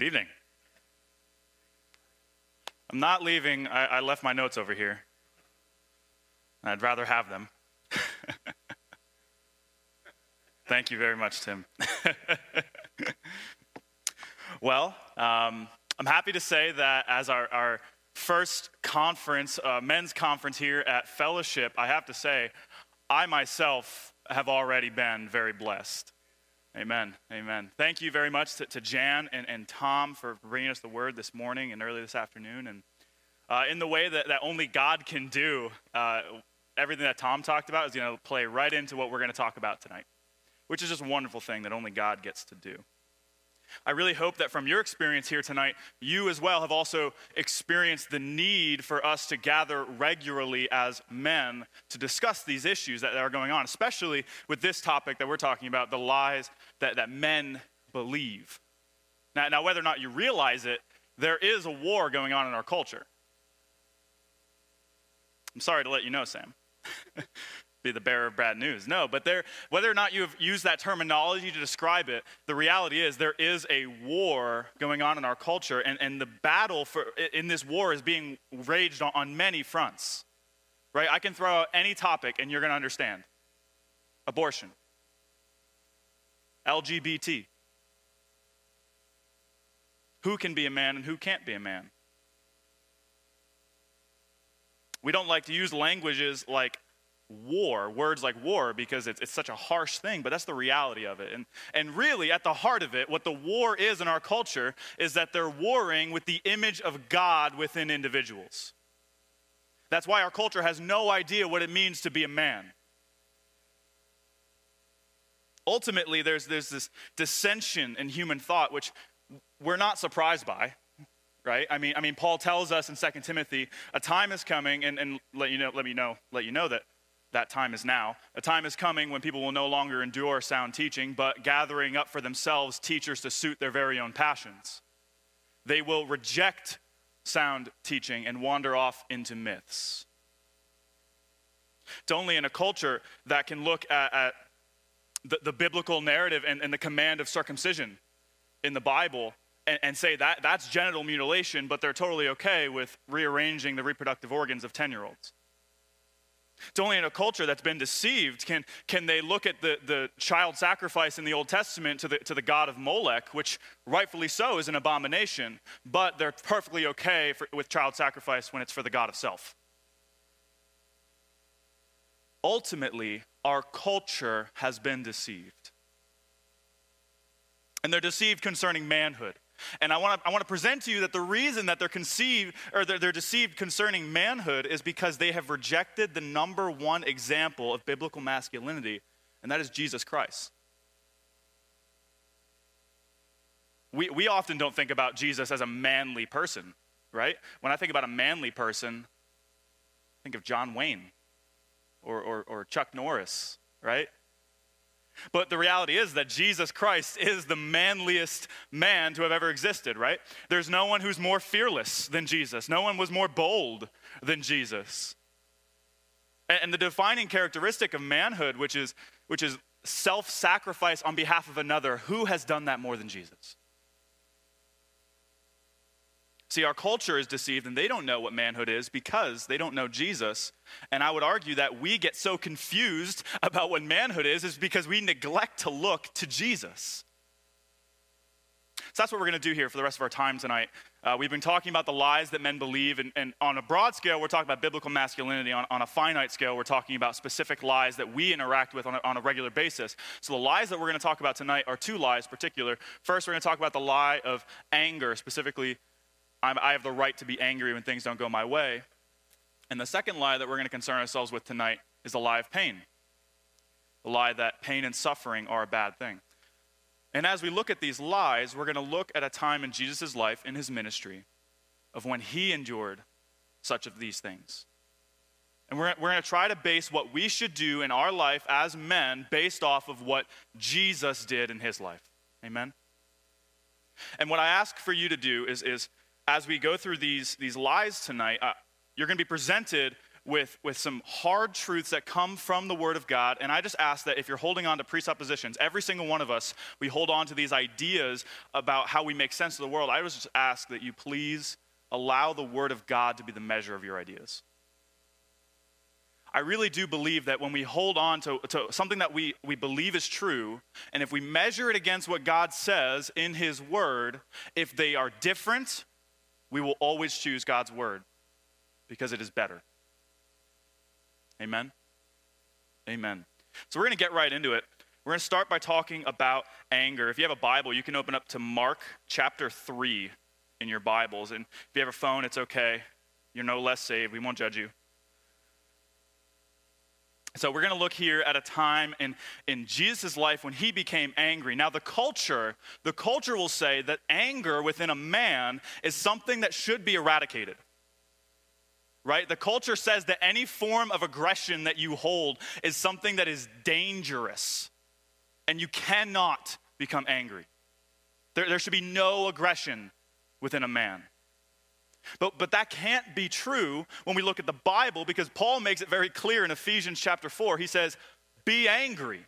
Good evening. I'm not leaving. I, I left my notes over here. I'd rather have them. Thank you very much, Tim. well, um, I'm happy to say that as our, our first conference, uh, men's conference here at Fellowship, I have to say, I myself have already been very blessed. Amen. Amen. Thank you very much to, to Jan and, and Tom for bringing us the word this morning and early this afternoon. And uh, in the way that, that only God can do, uh, everything that Tom talked about is going to play right into what we're going to talk about tonight, which is just a wonderful thing that only God gets to do. I really hope that from your experience here tonight, you as well have also experienced the need for us to gather regularly as men to discuss these issues that are going on, especially with this topic that we're talking about the lies that, that men believe. Now, now, whether or not you realize it, there is a war going on in our culture. I'm sorry to let you know, Sam. be the bearer of bad news. No, but there, whether or not you have used that terminology to describe it, the reality is there is a war going on in our culture, and, and the battle for, in this war is being raged on, on many fronts. Right? I can throw out any topic and you're going to understand abortion, LGBT, who can be a man and who can't be a man. We don't like to use languages like war, words like war, because it's, it's such a harsh thing, but that's the reality of it. And, and really, at the heart of it, what the war is in our culture is that they're warring with the image of God within individuals. That's why our culture has no idea what it means to be a man. Ultimately, there's, there's this dissension in human thought, which we're not surprised by right? I mean, I mean, Paul tells us in 2 Timothy, a time is coming, and, and let you know, let me know, let you know that that time is now. A time is coming when people will no longer endure sound teaching, but gathering up for themselves teachers to suit their very own passions. They will reject sound teaching and wander off into myths. It's only in a culture that can look at, at the, the, biblical narrative and, and, the command of circumcision in the Bible and, and say that that's genital mutilation, but they're totally okay with rearranging the reproductive organs of 10 year olds. It's only in a culture that's been deceived can, can they look at the, the child sacrifice in the Old Testament to the, to the god of Molech, which rightfully so is an abomination, but they're perfectly okay for, with child sacrifice when it's for the god of self. Ultimately, our culture has been deceived. And they're deceived concerning manhood. And I want to I want to present to you that the reason that they're conceived or they're, they're deceived concerning manhood is because they have rejected the number one example of biblical masculinity, and that is Jesus Christ. We, we often don't think about Jesus as a manly person, right? When I think about a manly person, I think of John Wayne or, or, or Chuck Norris, right? But the reality is that Jesus Christ is the manliest man to have ever existed, right? There's no one who's more fearless than Jesus. No one was more bold than Jesus. And the defining characteristic of manhood, which is, which is self sacrifice on behalf of another, who has done that more than Jesus? See, our culture is deceived and they don't know what manhood is because they don't know Jesus. And I would argue that we get so confused about what manhood is is because we neglect to look to Jesus. So that's what we're going to do here for the rest of our time tonight. Uh, we've been talking about the lies that men believe, and, and, on a broad scale, we're talking about biblical masculinity. On, on, a finite scale, we're talking about specific lies that we interact with on a, on a regular basis. So, the lies that we're going to talk about tonight are two lies, particular. First, we're going to talk about the lie of anger, specifically I'm, i have the right to be angry when things don't go my way. And the second lie that we're going to concern ourselves with tonight is the lie of pain. The lie that pain and suffering are a bad thing. And as we look at these lies, we're going to look at a time in Jesus' life, in his ministry, of when he endured such of these things. And we're, we're going to try to base what we should do in our life as men based off of what Jesus did in his life. Amen? And what I ask for you to do is, is as we go through these, these lies tonight, uh, you're going to be presented with, with some hard truths that come from the Word of God. And I just ask that if you're holding on to presuppositions, every single one of us, we hold on to these ideas about how we make sense of the world. I just ask that you please allow the Word of God to be the measure of your ideas. I really do believe that when we hold on to, to something that we, we believe is true, and if we measure it against what God says in His Word, if they are different, we will always choose God's Word because it is better. Amen? Amen. So we're going to get right into it. We're going to start by talking about anger. If you have a Bible, you can open up to Mark chapter 3 in your Bibles. And if you have a phone, it's okay. You're no less saved. We won't judge you. So we're going to look here at a time in, in Jesus' life when he became angry. Now, the culture, the culture will say that anger within a man is something that should be eradicated right? The culture says that any form of aggression that you hold is something that is dangerous, and you cannot become angry. There, there should be no aggression within a man. But, but that can't be true when we look at the Bible because Paul makes it very clear in Ephesians chapter 4. He says, Be angry.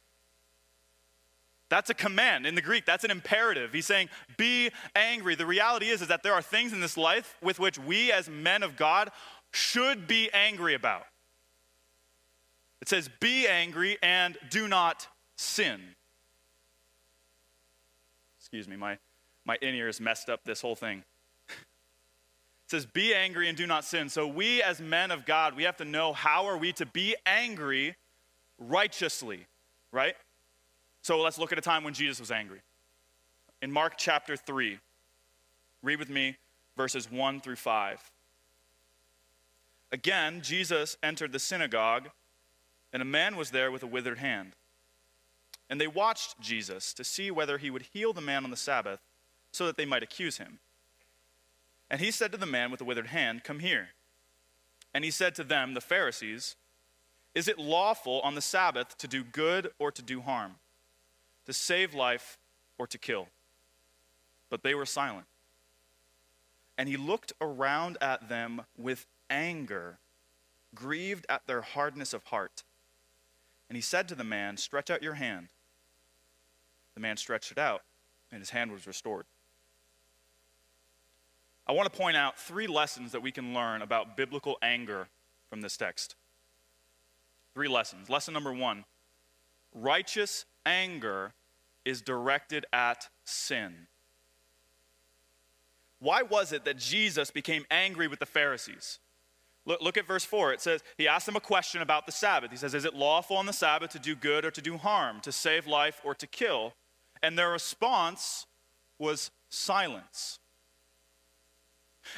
That's a command in the Greek. That's an imperative. He's saying, be angry. The reality is, is that there are things in this life with which we as men of God should be angry about. It says, Be angry and do not sin. Excuse me, my, my in ears messed up this whole thing. Says, Be angry and do not sin. So, we as men of God, we have to know how are we to be angry righteously, right? So, let's look at a time when Jesus was angry. In Mark chapter 3, read with me verses 1 through 5. Again, Jesus entered the synagogue, and a man was there with a withered hand. And they watched Jesus to see whether he would heal the man on the Sabbath, so that they might accuse him. And he said to the man with the withered hand, Come here. And he said to them, the Pharisees, Is it lawful on the Sabbath to do good or to do harm, to save life or to kill? But they were silent. And he looked around at them with anger, grieved at their hardness of heart. And he said to the man, Stretch out your hand. The man stretched it out, and his hand was restored. I want to point out three lessons that we can learn about biblical anger from this text. Three lessons. Lesson number one righteous anger is directed at sin. Why was it that Jesus became angry with the Pharisees? Look, look at verse 4. It says, He asked them a question about the Sabbath. He says, Is it lawful on the Sabbath to do good or to do harm, to save life or to kill? And their response was silence.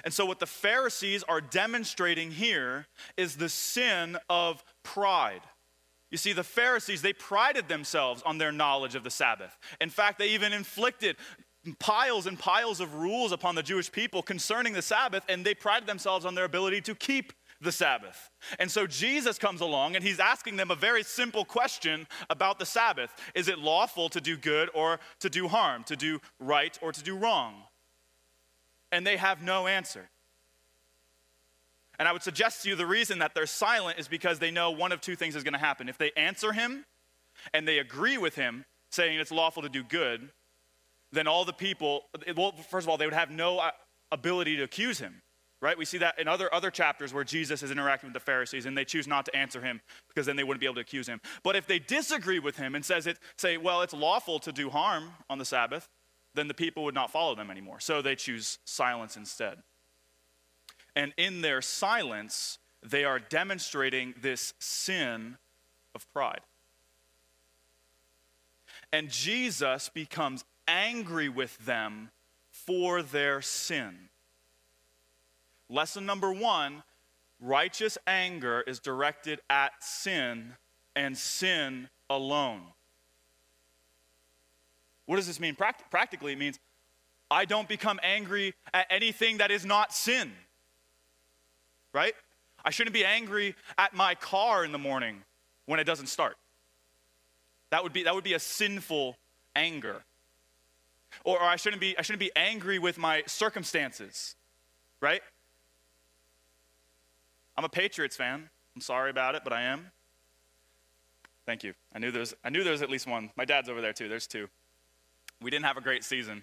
And so, what the Pharisees are demonstrating here is the sin of pride. You see, the Pharisees, they prided themselves on their knowledge of the Sabbath. In fact, they even inflicted piles and piles of rules upon the Jewish people concerning the Sabbath, and they prided themselves on their ability to keep the Sabbath. And so Jesus comes along and he's asking them a very simple question about the Sabbath Is it lawful to do good or to do harm, to do right or to do wrong? And they have no answer. And I would suggest to you the reason that they're silent is because they know one of two things is going to happen. If they answer him and they agree with him, saying it's lawful to do good, then all the people, well, first of all, they would have no uh, ability to accuse him, right? We see that in other, other chapters where Jesus is interacting with the Pharisees and they choose not to answer him because then they wouldn't be able to accuse him. But if they disagree with him and says it, say, well, it's lawful to do harm on the Sabbath, then the people would not follow them anymore. So they choose silence instead. And in their silence, they are demonstrating this sin of pride. And Jesus becomes angry with them for their sin. Lesson number one righteous anger is directed at sin and sin alone. What does this mean? Pract- practically, it means I don't become angry at anything that is not sin. Right? I shouldn't be angry at my car in the morning when it doesn't start. That would be, that would be a sinful anger. Or, or I, shouldn't be, I shouldn't be angry with my circumstances, right? I'm a Patriots fan. I'm sorry about it, but I am. Thank you. I knew there's I knew there was at least one. My dad's over there too. There's two. We didn't have a great season.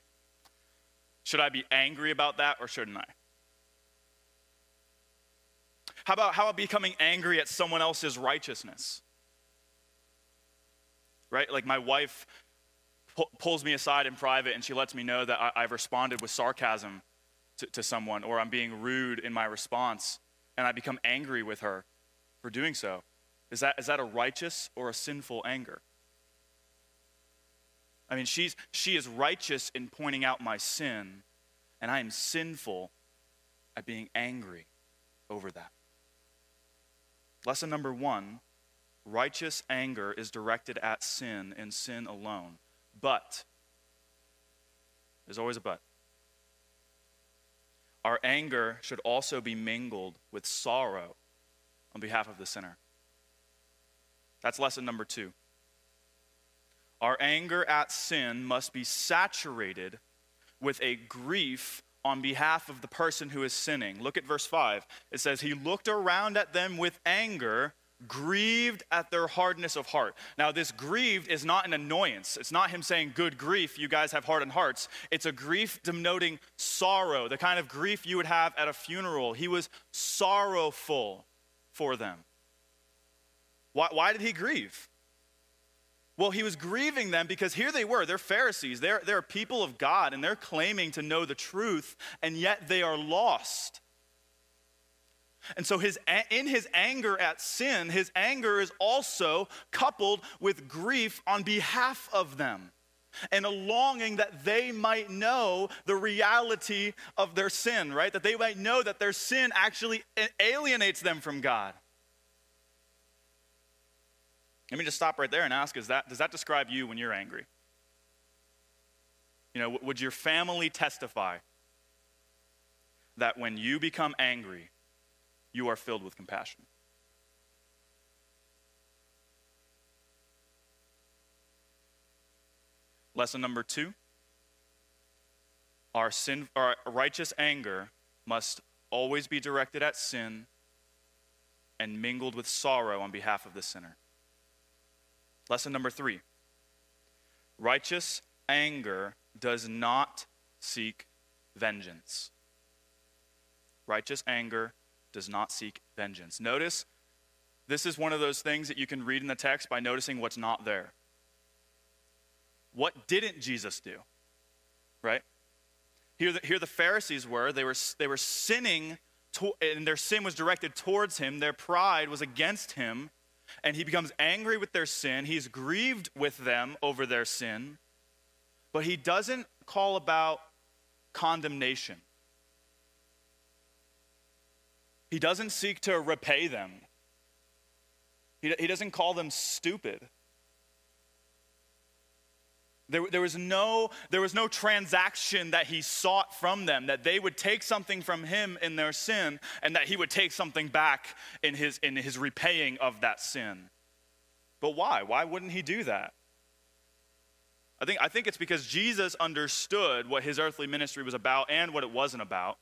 Should I be angry about that or shouldn't I? How about how about becoming angry at someone else's righteousness? Right? Like my wife pu- pulls me aside in private and she lets me know that I, have responded with sarcasm to, to someone or I'm being rude in my response and I become angry with her for doing so. Is that, is that a righteous or a sinful anger? I mean, she's, she is righteous in pointing out my sin, and I am sinful at being angry over that. Lesson number one righteous anger is directed at sin and sin alone. But, there's always a but. Our anger should also be mingled with sorrow on behalf of the sinner. That's lesson number two. Our anger at sin must be saturated with a grief on behalf of the person who is sinning. Look at verse 5. It says, He looked around at them with anger, grieved at their hardness of heart. Now, this grieved is not an annoyance. It's not him saying, Good grief, you guys have hardened hearts. It's a grief denoting sorrow, the kind of grief you would have at a funeral. He was sorrowful for them. Why, why did he grieve? Well, he was grieving them because here they were. They're Pharisees. They're, they're people of God, and they're claiming to know the truth, and yet they are lost. And so, his, in his anger at sin, his anger is also coupled with grief on behalf of them and a longing that they might know the reality of their sin, right? That they might know that their sin actually alienates them from God. Let me just stop right there and ask is that, does that describe you when you're angry? You know, would your family testify that when you become angry, you are filled with compassion? Lesson number two our, sin, our righteous anger must always be directed at sin and mingled with sorrow on behalf of the sinner. Lesson number three righteous anger does not seek vengeance. Righteous anger does not seek vengeance. Notice this is one of those things that you can read in the text by noticing what's not there. What didn't Jesus do? Right? Here the, here the Pharisees were. They were, they were sinning, to, and their sin was directed towards him. Their pride was against him and he becomes angry with their sin. He's grieved with them over their sin, but he doesn't call about condemnation. He doesn't seek to repay them. He, he doesn't call them stupid. There, there, was no, there was no transaction that he sought from them, that they would take something from him in their sin and that he would take something back in his, in his repaying of that sin. But why? Why wouldn't he do that? I think, I think it's because Jesus understood what his earthly ministry was about and what it wasn't about.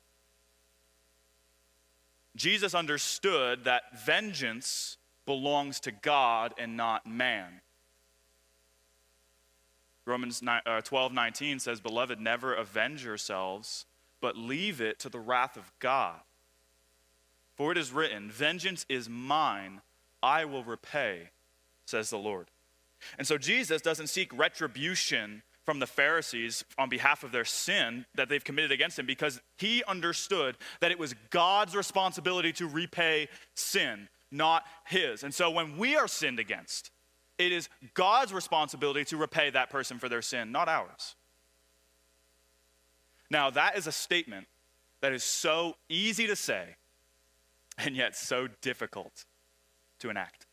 Jesus understood that vengeance belongs to God and not man. Romans 9, uh, 12 19 says, Beloved, never avenge yourselves, but leave it to the wrath of God. For it is written, Vengeance is mine, I will repay, says the Lord. And so Jesus doesn't seek retribution from the Pharisees on behalf of their sin that they've committed against him because he understood that it was God's responsibility to repay sin, not his. And so when we are sinned against, it is God's responsibility to repay that person for their sin, not ours. Now, that is a statement that is so easy to say and yet so difficult to enact.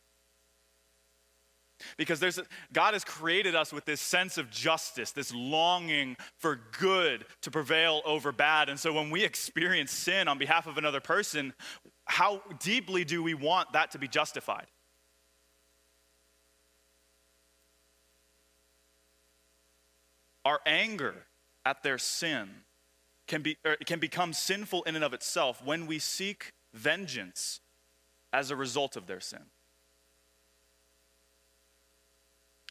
Because there's God has created us with this sense of justice, this longing for good to prevail over bad. And so when we experience sin on behalf of another person, how deeply do we want that to be justified? Our anger at their sin can, be, er, can become sinful in and of itself when we seek vengeance as a result of their sin.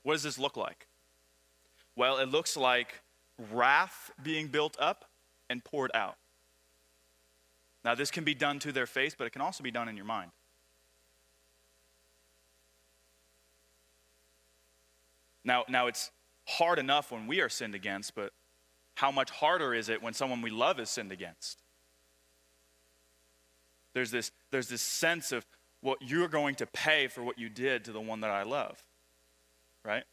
What does this look like? Well, it looks like wrath being built up and poured out. Now, this can be done to their face, but it can also be done in your mind. Now, now it's hard enough when we are sinned against, but how much harder is it when someone we love is sinned against? There's this, there's this sense of what you're going to pay for what you did to the one that I love, right?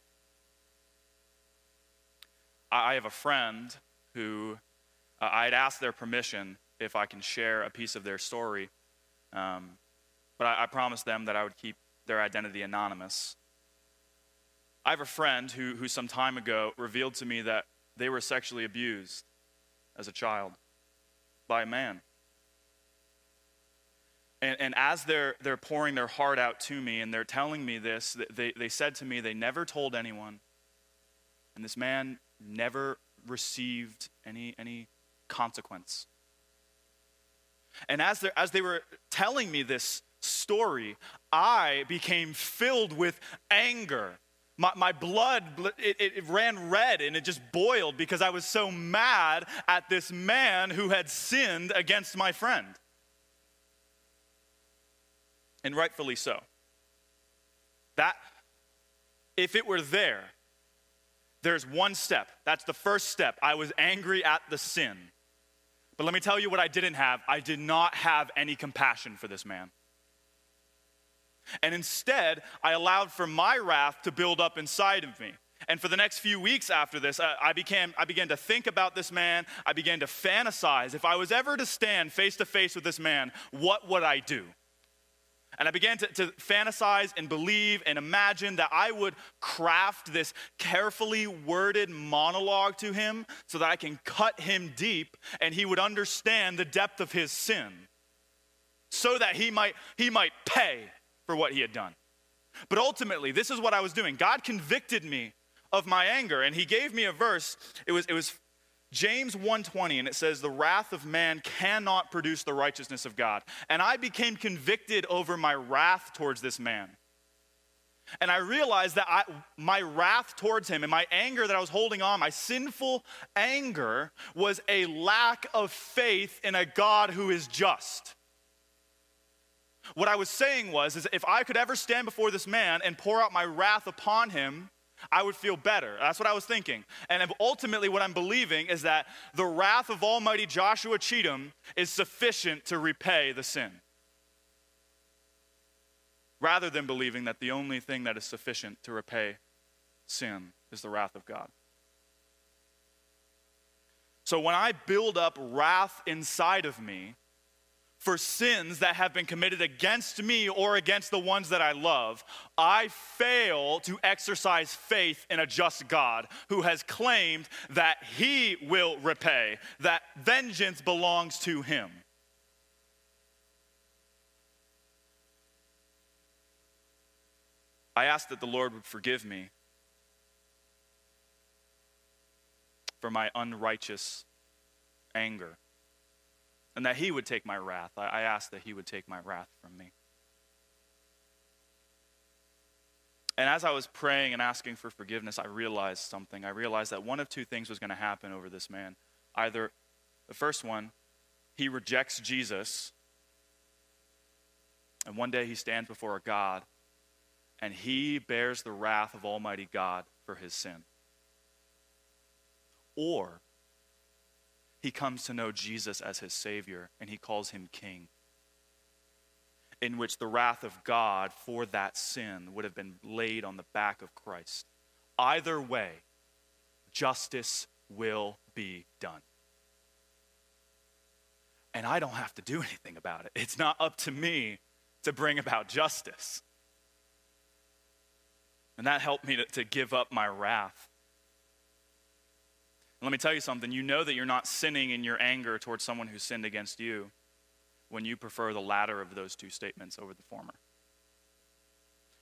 I have a friend who uh, I had asked their permission if I can share a piece of their story, um, but I, I promised them that I would keep their identity anonymous. I have a friend who, who some time ago revealed to me that they were sexually abused as a child by a man. And, and as they're, they're pouring their heart out to me and they're telling me this, they, they said to me they never told anyone. And this man never received any, any consequence. And as, as they were telling me this story, I became filled with anger my, my blood, it, it ran red and it just boiled because I was so mad at this man who had sinned against my friend. And rightfully so. That, if it were there, there's one step. That's the first step. I was angry at the sin. But let me tell you what I didn't have. I did not have any compassion for this man. And instead, I allowed for my wrath to build up inside of me. And for the next few weeks after this, I, I, began, I began to think about this man. I began to fantasize. If I was ever to stand face to face with this man, what would I do? And I began to, to, fantasize and believe and imagine that I would craft this carefully worded monologue to him so that I can cut him deep and he would understand the depth of his sin so that he might, he might pay for what he had done. But ultimately, this is what I was doing. God convicted me of my anger, and he gave me a verse. It was, it was James 1:20 and it says the wrath of man cannot produce the righteousness of God. And I became convicted over my wrath towards this man. And I realized that I, my wrath towards him and my anger that I was holding on, my sinful anger, was a lack of faith in a God who is just. What I was saying was, is if I could ever stand before this man and pour out my wrath upon him, I would feel better. That's what I was thinking. And ultimately, what I'm believing is that the wrath of Almighty Joshua Cheatham is sufficient to repay the sin. Rather than believing that the only thing that is sufficient to repay sin is the wrath of God. So when I build up wrath inside of me, for sins that have been committed against me or against the ones that I love, I fail to exercise faith in a just God who has claimed that he will repay, that vengeance belongs to him. I ask that the Lord would forgive me for my unrighteous anger and that he would take my wrath. I, I ask that he would take my wrath from me. And as I was praying and asking for forgiveness, I realized something. I realized that one of two things was going to happen over this man. Either the first one, he rejects Jesus, and one day he stands before a God, and he bears the wrath of Almighty God for his sin. Or he comes to know Jesus as his Savior and he calls him King, in which the wrath of God for that sin would have been laid on the back of Christ. Either way, justice will be done. And I don't have to do anything about it. It's not up to me to bring about justice. And that helped me to, to give up my wrath let me tell you something. You know that you're not sinning in your anger towards someone who sinned against you when you prefer the latter of those two statements over the former.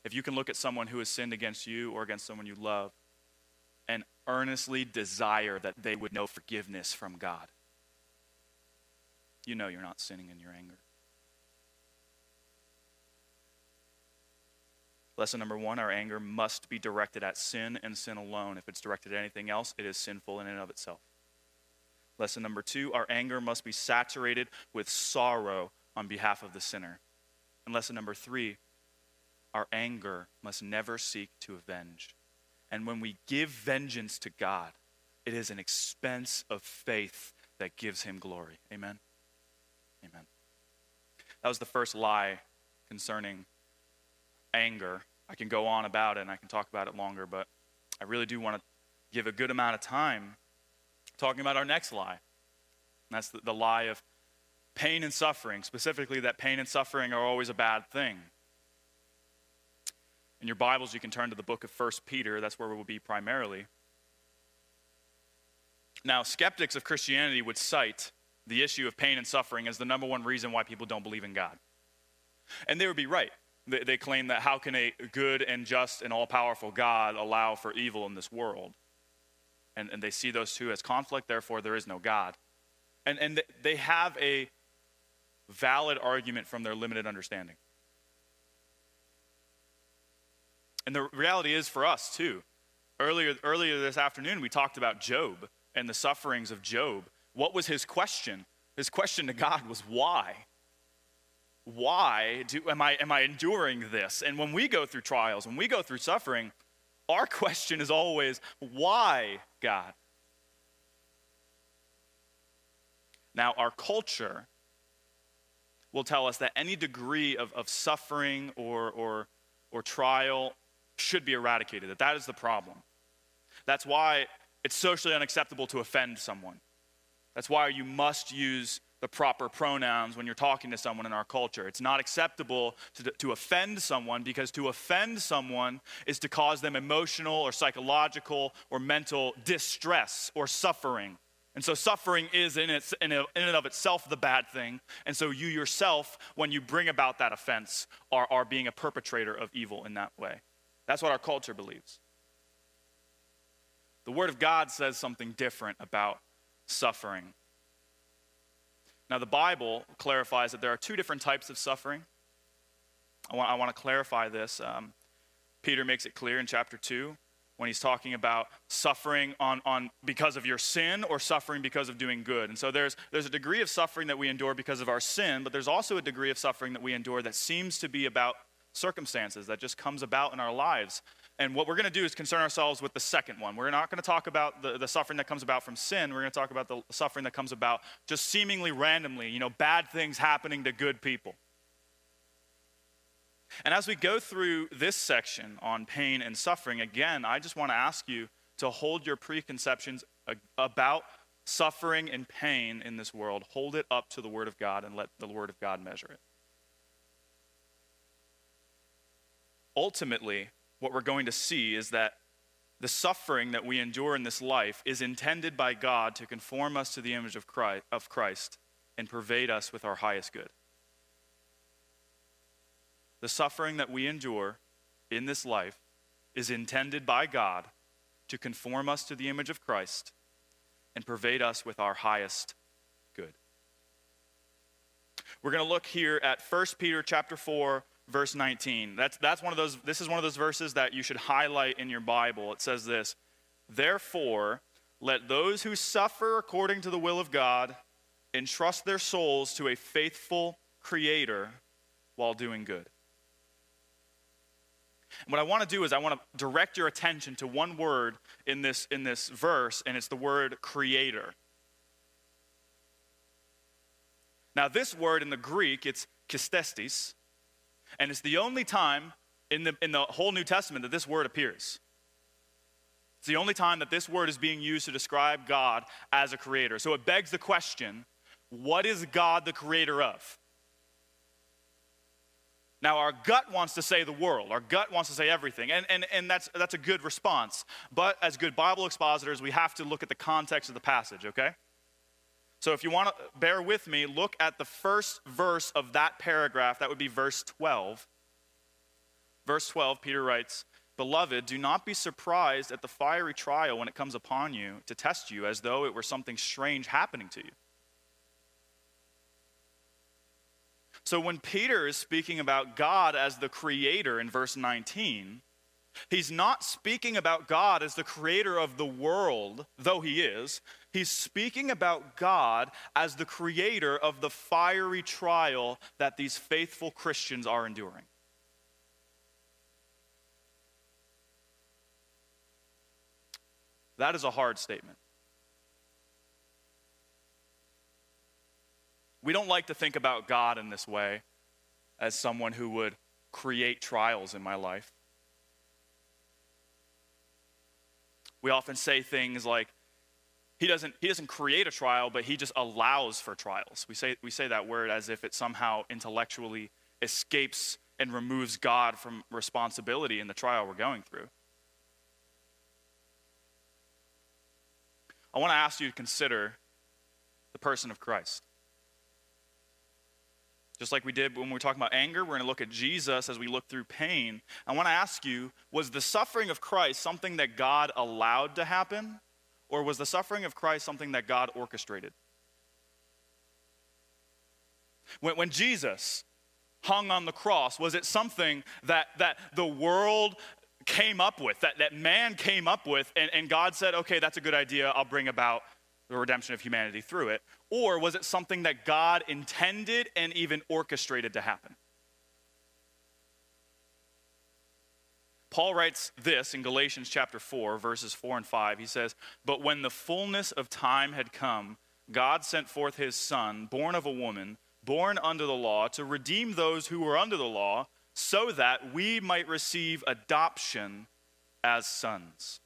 If you can look at someone who has sinned against you or against someone you love and earnestly desire that they would know forgiveness from God, you know you're not sinning in your anger. Lesson number one our anger must be directed at sin and sin alone. If it's directed at anything else, it is sinful in and of itself. Lesson number two our anger must be saturated with sorrow on behalf of the sinner. And lesson number three our anger must never seek to avenge. And when we give vengeance to God, it is an expense of faith that gives him glory. Amen. Amen. That was the first lie concerning anger. I can go on about it and I can talk about it longer, but I really do want to give a good amount of time talking about our next lie. And that's the, the lie of pain and suffering, specifically that pain and suffering are always a bad thing. In your Bibles, you can turn to the book of 1 Peter. That's where we will be primarily. Now, skeptics of Christianity would cite the issue of pain and suffering as the number one reason why people don't believe in God. And they would be right. They, they claim that how can a good and just and all powerful God allow for evil in this world? And, and they see those two as conflict, therefore, there is no God. And, and they have a valid argument from their limited understanding. And the reality is for us, too. Earlier, earlier this afternoon, we talked about Job and the sufferings of Job. What was his question? His question to God was, Why? Why do, am, I, am I enduring this? And when we go through trials, when we go through suffering, our question is always, Why, God? Now, our culture will tell us that any degree of, of suffering or, or, or trial should be eradicated, that that is the problem. That's why it's socially unacceptable to offend someone. That's why you must use the proper pronouns when you're talking to someone in our culture. It's not acceptable to, to offend someone because to offend someone is to cause them emotional or psychological or mental distress or suffering. And so suffering is in, its, in, in and of itself the bad thing. And so you yourself, when you bring about that offense, are, are being a perpetrator of evil in that way. That's what our culture believes. The Word of God says something different about suffering. Now, the Bible clarifies that there are two different types of suffering. I want, I want to clarify this. Um, Peter makes it clear in chapter 2 when he's talking about suffering on, on because of your sin or suffering because of doing good. And so there's, there's a degree of suffering that we endure because of our sin, but there's also a degree of suffering that we endure that seems to be about circumstances that just comes about in our lives. And what we're going to do is concern ourselves with the second one. We're not going to talk about the, the suffering that comes about from sin. We're going to talk about the suffering that comes about just seemingly randomly, you know, bad things happening to good people. And as we go through this section on pain and suffering, again, I just want to ask you to hold your preconceptions about suffering and pain in this world, hold it up to the Word of God and let the Word of God measure it. ultimately, what we're going to see is that the suffering that we endure in this life is intended by God to conform us to the image of Christ, of Christ and pervade us with our highest good. The suffering that we endure in this life is intended by God to conform us to the image of Christ and pervade us with our highest good. We're going to look here at 1 Peter chapter 4 verse 19. That's, that's one of those, this is one of those verses that you should highlight in your Bible. It says this Therefore, let those who suffer according to the will of God entrust their souls to a faithful Creator while doing good. And what I want to do is I want to direct your attention to one word in this, in this verse, and it's the word creator. Now, this word in the Greek, it's kistestis, and it's the only time in the, in the whole New Testament that this word appears. It's the only time that this word is being used to describe God as a creator. So it begs the question what is God the creator of? Now, our gut wants to say the world. Our gut wants to say everything. And, and, and that's, that's a good response. But as good Bible expositors, we have to look at the context of the passage, okay? So if you want to bear with me, look at the first verse of that paragraph. That would be verse 12. Verse 12, Peter writes, Beloved, do not be surprised at the fiery trial when it comes upon you to test you as though it were something strange happening to you. So when Peter is speaking about God as the creator in verse 19, he's not speaking about God as the creator of the world, though he is. He's speaking about God as the creator of the fiery trial that these faithful Christians are enduring. That is a hard statement. We don't like to think about God in this way as someone who would create trials in my life. We often say things like, he doesn't, he doesn't create a trial, but he just allows for trials. We say, we say that word as if it somehow intellectually escapes and removes God from responsibility in the trial we're going through. I want to ask you to consider the person of Christ. Just like we did when we were talking about anger, we're going to look at Jesus as we look through pain. I want to ask you was the suffering of Christ something that God allowed to happen, or was the suffering of Christ something that God orchestrated? When, when Jesus hung on the cross, was it something that, that the world came up with, that, that man came up with, and, and God said, okay, that's a good idea, I'll bring about the redemption of humanity through it? Or was it something that God intended and even orchestrated to happen? Paul writes this in Galatians chapter 4, verses 4 and 5. He says, But when the fullness of time had come, God sent forth his Son, born of a woman, born under the law, to redeem those who were under the law, so that we might receive adoption as sons.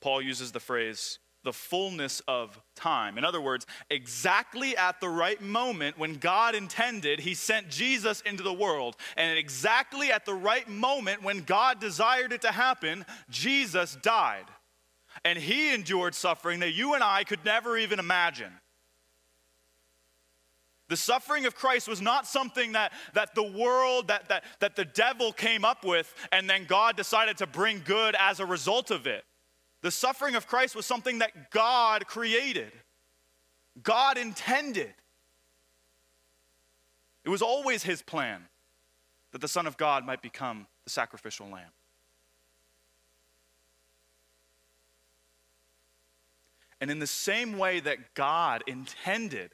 Paul uses the phrase, the fullness of time. In other words, exactly at the right moment when God intended, He sent Jesus into the world. And exactly at the right moment when God desired it to happen, Jesus died. And He endured suffering that you and I could never even imagine. The suffering of Christ was not something that, that the world, that, that, that the devil came up with, and then God decided to bring good as a result of it. The suffering of Christ was something that God created, God intended. It was always his plan that the Son of God might become the sacrificial lamb. And in the same way that God intended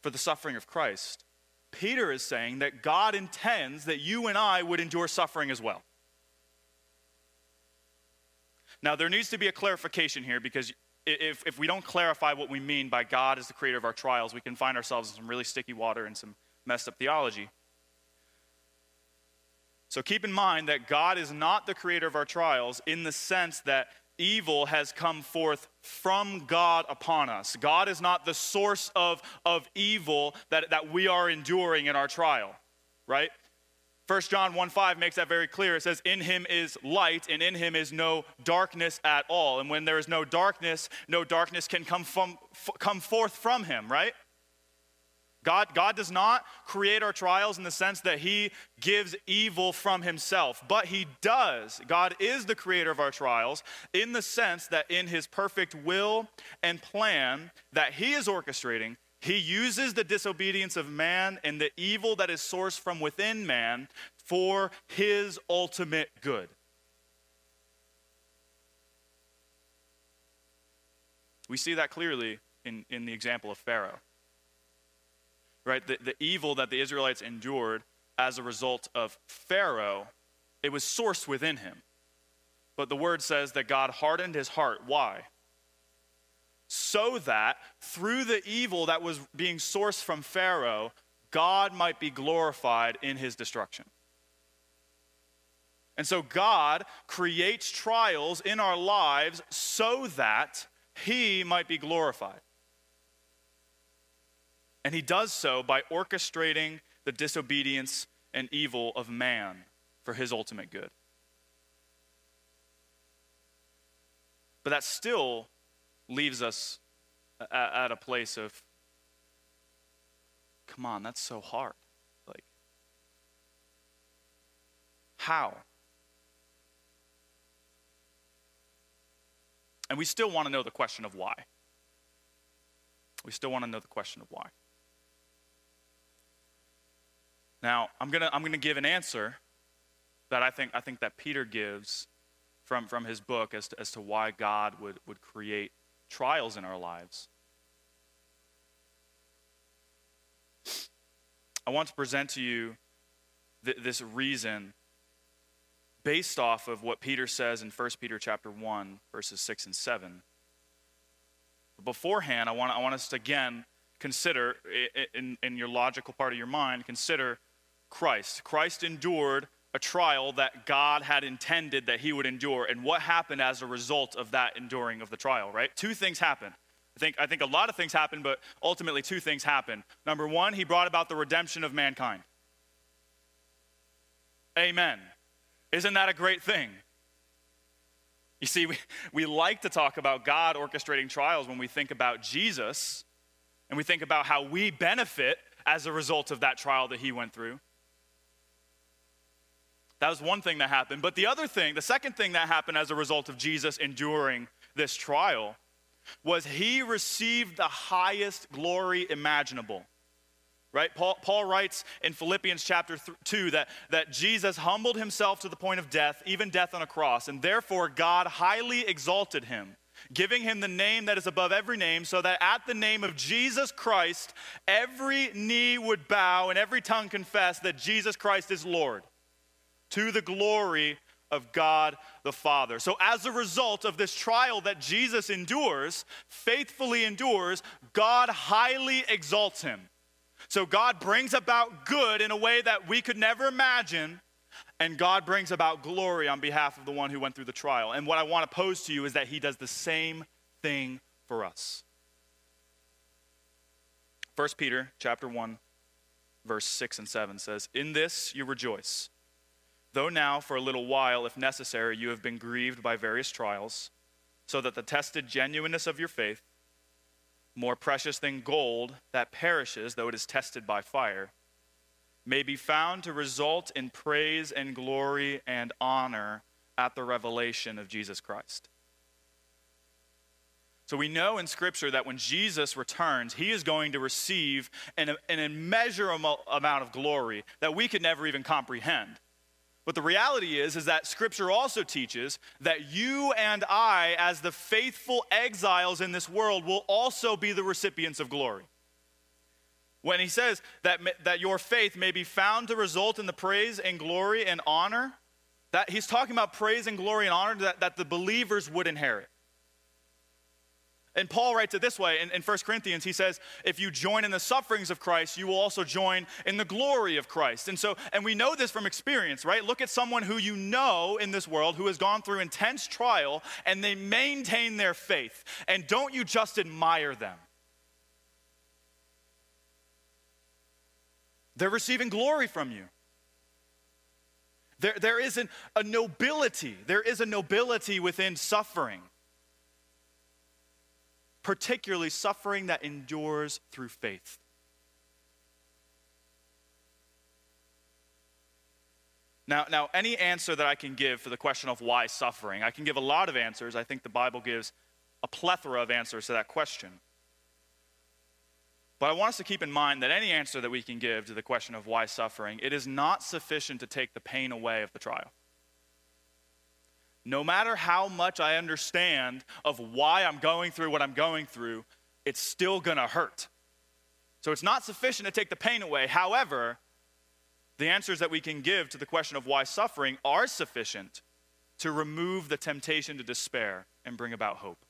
for the suffering of Christ, Peter is saying that God intends that you and I would endure suffering as well. Now, there needs to be a clarification here because if, if we don't clarify what we mean by God as the creator of our trials, we can find ourselves in some really sticky water and some messed up theology. So keep in mind that God is not the creator of our trials in the sense that evil has come forth from God upon us. God is not the source of, of evil that, that we are enduring in our trial, right? 1 John 1 5 makes that very clear. It says, In him is light, and in him is no darkness at all. And when there is no darkness, no darkness can come, from, f- come forth from him, right? God, God does not create our trials in the sense that he gives evil from himself, but he does. God is the creator of our trials in the sense that in his perfect will and plan that he is orchestrating, he uses the disobedience of man and the evil that is sourced from within man for his ultimate good. We see that clearly in, in the example of Pharaoh. Right? The, the evil that the Israelites endured as a result of Pharaoh, it was sourced within him. But the word says that God hardened his heart. Why? So that through the evil that was being sourced from Pharaoh, God might be glorified in his destruction. And so God creates trials in our lives so that he might be glorified. And he does so by orchestrating the disobedience and evil of man for his ultimate good. But that still leaves us at, a place of, come on, that's so hard. Like, how? And we still want to know the question of why. We still want to know the question of why. Now, I'm going to I'm going to give an answer that I think, I think that Peter gives from, from his book as to, as to why God would, would create trials in our lives. I want to present to you th- this reason based off of what Peter says in 1 Peter chapter 1, verses 6 and 7. But beforehand, I want, I want us to again consider, in, in your logical part of your mind, consider Christ. Christ endured a trial that God had intended that he would endure, and what happened as a result of that enduring of the trial, right? Two things happened. I think, I think a lot of things happened, but ultimately two things happened. Number one, he brought about the redemption of mankind. Amen. Isn't that a great thing? You see, we, we like to talk about God orchestrating trials when we think about Jesus and we think about how we benefit as a result of that trial that he went through. That was one thing that happened. But the other thing, the second thing that happened as a result of Jesus enduring this trial, was he received the highest glory imaginable. Right? Paul, Paul writes in Philippians chapter th- 2 that, that Jesus humbled himself to the point of death, even death on a cross, and therefore God highly exalted him, giving him the name that is above every name, so that at the name of Jesus Christ, every knee would bow and every tongue confess that Jesus Christ is Lord, to the glory of God the Father. So, as a result of this trial that Jesus endures, faithfully endures, God highly exalts him. So, God brings about good in a way that we could never imagine, and God brings about glory on behalf of the one who went through the trial. And what I want to pose to you is that he does the same thing for us. 1 Peter chapter 1 verse 6 and 7 says, "In this you rejoice, Though now, for a little while, if necessary, you have been grieved by various trials, so that the tested genuineness of your faith, more precious than gold that perishes, though it is tested by fire, may be found to result in praise and glory and honor at the revelation of Jesus Christ. So we know in Scripture that when Jesus returns, he is going to receive an, an immeasurable amount of glory that we could never even comprehend. But the reality is is that scripture also teaches that you and I as the faithful exiles in this world will also be the recipients of glory. When he says that that your faith may be found to result in the praise and glory and honor, that he's talking about praise and glory and honor that, that the believers would inherit. And Paul writes it this way in, in 1 Corinthians. He says, If you join in the sufferings of Christ, you will also join in the glory of Christ. And so, and we know this from experience, right? Look at someone who you know in this world who has gone through intense trial and they maintain their faith. And don't you just admire them? They're receiving glory from you. There, there isn't a nobility. There is a nobility within suffering particularly suffering that endures through faith. Now, now, any answer that I can give for the question of why suffering, I can give a lot of answers. I think the Bible gives a plethora of answers to that question. But I want us to keep in mind that any answer that we can give to the question of why suffering, it is not sufficient to take the pain away of the trial no matter how much I understand of why I'm going through what I'm going through, it's still to hurt. So it's not sufficient to take the pain away. However, the answers that we can give to the question of why suffering are sufficient to remove the temptation to despair and bring about hope.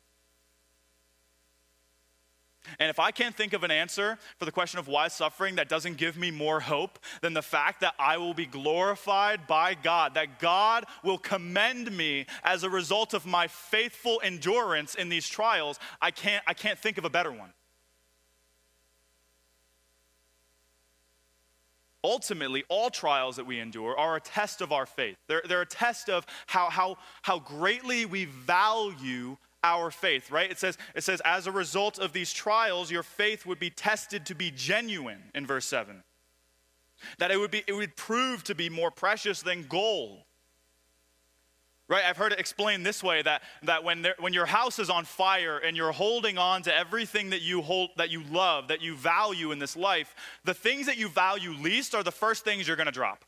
And if I can't think of an answer for the question of why suffering that doesn't give me more hope than the fact that I will be glorified by God, that God will commend me as a result of my faithful endurance in these trials, I can't, I can't think of a better one. Ultimately, all trials that we endure are a test of our faith. They're, they're a test of how, how, how greatly we value our faith, right? It says, it says, as a result of these trials, your faith would be tested to be genuine in verse 7. That it would be it would prove to be more precious than gold. Right? I've heard it explained this way that, that when, there, when your house is on fire and you're holding on to everything that you hold that you love, that you value in this life, the things that you value least are the first things you're gonna drop.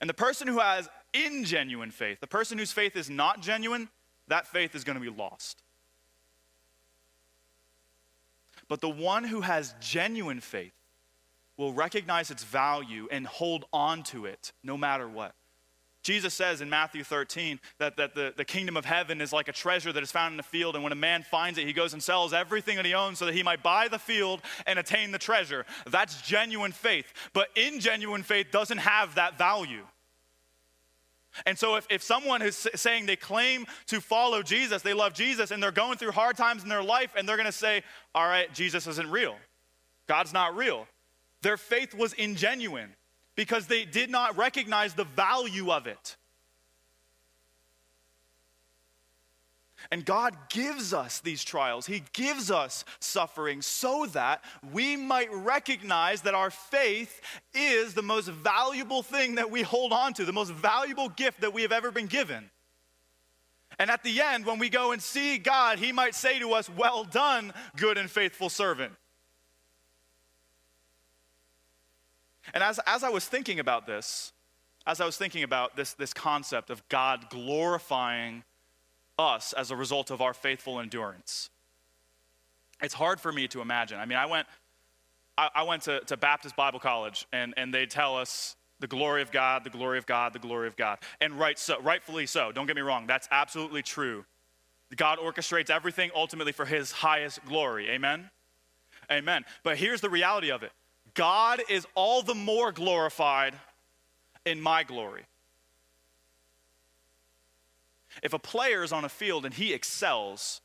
And the person who has ingenuine faith, the person whose faith is not genuine, that faith is gonna be lost. But the one who has genuine faith, will recognize its value and hold on to it no matter what. Jesus says in Matthew 13 that, that the, the kingdom of heaven is like a treasure that is found in a field, and when a man finds it, he goes and sells everything that he owns so that he might buy the field and attain the treasure. That's genuine faith. But ingenuine faith doesn't have that value. And so, if, if someone is saying they claim to follow Jesus, they love Jesus, and they're going through hard times in their life, and they're going to say, All right, Jesus isn't real, God's not real. Their faith was ingenuine because they did not recognize the value of it. And God gives us these trials. He gives us suffering so that we might recognize that our faith is the most valuable thing that we hold on to, the most valuable gift that we have ever been given. And at the end, when we go and see God, He might say to us, Well done, good and faithful servant. And as, as I was thinking about this, as I was thinking about this, this concept of God glorifying us as a result of our faithful endurance, it's hard for me to imagine. I mean, I went, I, I went to, to Baptist Bible College, and, and they tell us the glory of God, the glory of God, the glory of God. And right so, rightfully so. Don't get me wrong, that's absolutely true. God orchestrates everything ultimately for his highest glory. Amen? Amen. But here's the reality of it God is all the more glorified in my glory. If a player is on a field and he excels,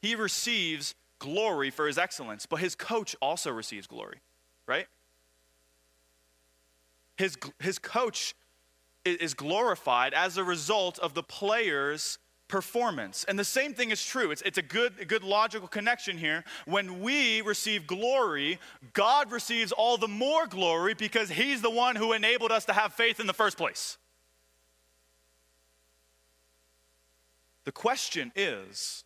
he receives glory for his excellence, but his coach also receives glory, right? His, his coach is glorified as a result of the player's performance. And the same thing is true. It's, it's a, good, a good logical connection here. When we receive glory, God receives all the more glory because He's the one who enabled us to have faith in the first place. The question is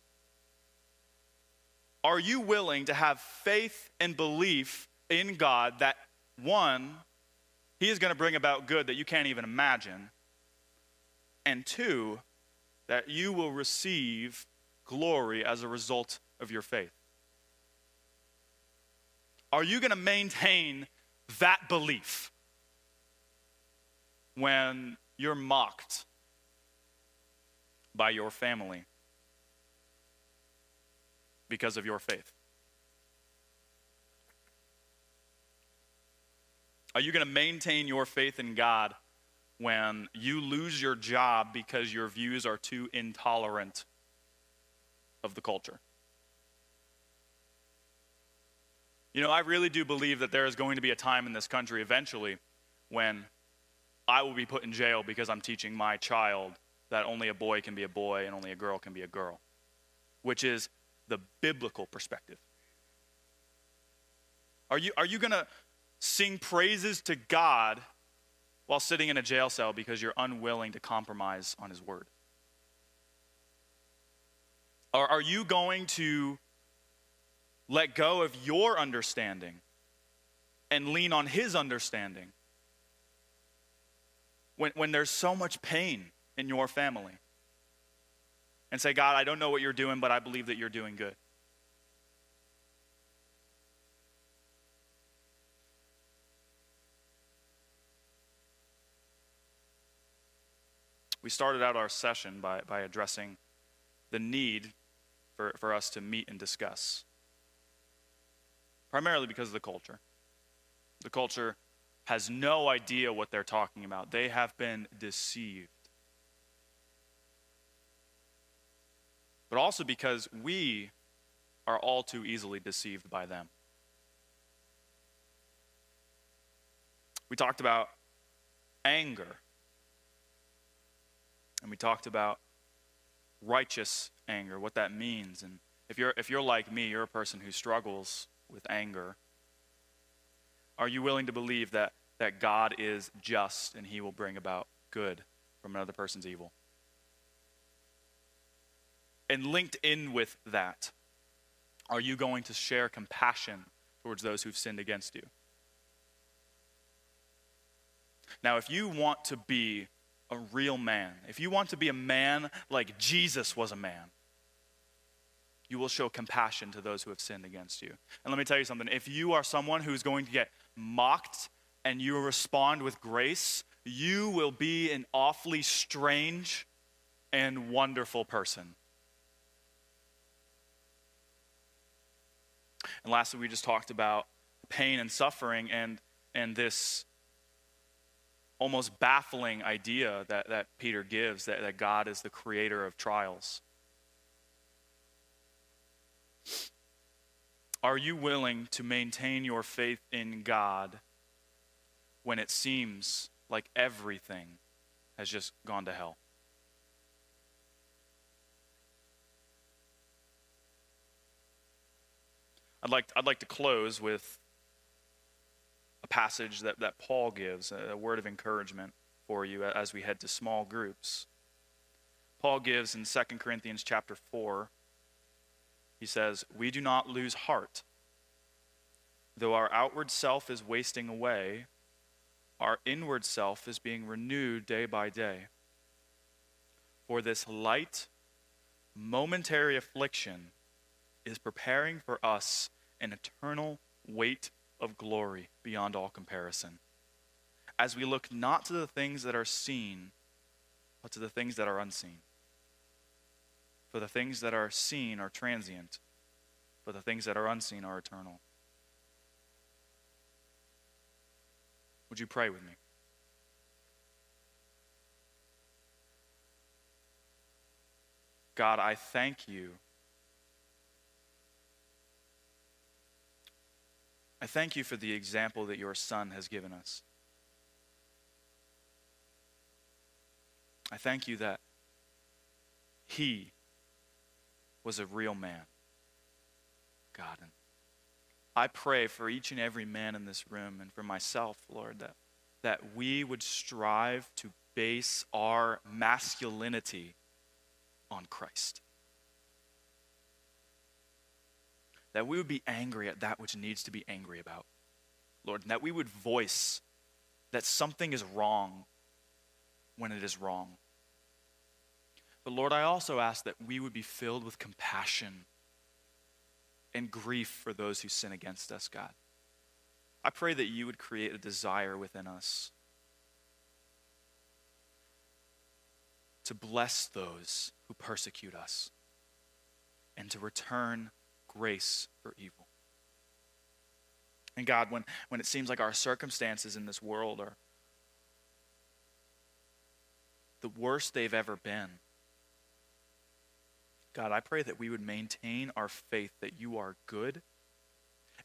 Are you willing to have faith and belief in God that one, He is going to bring about good that you can't even imagine, and two, that you will receive glory as a result of your faith? Are you going to maintain that belief when you're mocked by your family because of your faith? Are you going to maintain your faith in God when you lose your job because your views are too intolerant of the culture. You know, I really do believe that there is going to be a time in this country eventually when I will be put in jail because I'm teaching my child that only a boy can be a boy and only a girl can be a girl, which is the biblical perspective. Are you, are you going to sing praises to God while sitting in a jail cell because you're unwilling to compromise on His word? Or are you going to let go of your understanding and lean on His understanding when, when there's so much pain in your family? And say, God, I don't know what you're doing, but I believe that you're doing good. We started out our session by, by addressing the need for, for us to meet and discuss, primarily because of the culture. The culture has no idea what they're talking about, they have been deceived. But also because we are all too easily deceived by them. We talked about anger and we talked about righteous anger, what that means. And if you're, if you're like me, you're a person who struggles with anger. Are you willing to believe that, that God is just and he will bring about good from another person's evil. And linked in with that, are you going to share compassion towards those who've sinned against you? Now, if you want to be a real man, if you want to be a man like Jesus was a man, you will show compassion to those who have sinned against you. And let me tell you something if you are someone who's going to get mocked and you respond with grace, you will be an awfully strange and wonderful person. And lastly, we just talked about pain and suffering and, and this almost baffling idea that, that Peter gives that, that God is the creator of trials. Are you willing to maintain your faith in God when it seems like everything has just gone to hell? I'd like, I'd like to close with a passage that, that Paul gives, a word of encouragement for you as we head to small groups. Paul gives in 2 Corinthians chapter 4, he says, We do not lose heart. Though our outward self is wasting away, our inward self is being renewed day by day. For this light, momentary affliction is preparing for us an eternal weight of glory beyond all comparison. As we look not to the things that are seen, but to the things that are unseen. For the things that are seen are transient, but the things that are unseen are eternal. Would you pray with me? God, I thank you. I thank you for the example that your Son has given us. I thank you that He was a real man. God, and I pray for each and every man in this room and for myself, Lord, that, that we would strive to base our masculinity on Christ. That we would be angry at that which needs to be angry about, Lord, and that we would voice that something is wrong when it is wrong. But Lord, I also ask that we would be filled with compassion and grief for those who sin against us, God. I pray that you would create a desire within us to bless those who persecute us and to return grace for evil. And God, when, when it seems like our circumstances in this world are the worst they've ever been, God, I pray that we would maintain our faith that you are good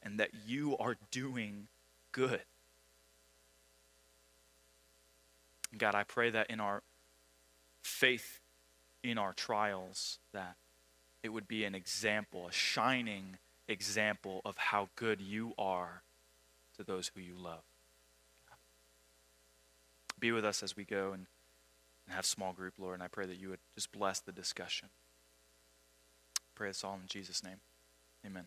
and that you are doing good. God, I pray that in our faith in our trials that it would be an example, a shining example of how good you are to those who you love. Be with us as we go and, and have small group, Lord, and I pray that you would just bless the discussion. Pray this all in Jesus' name. Amen.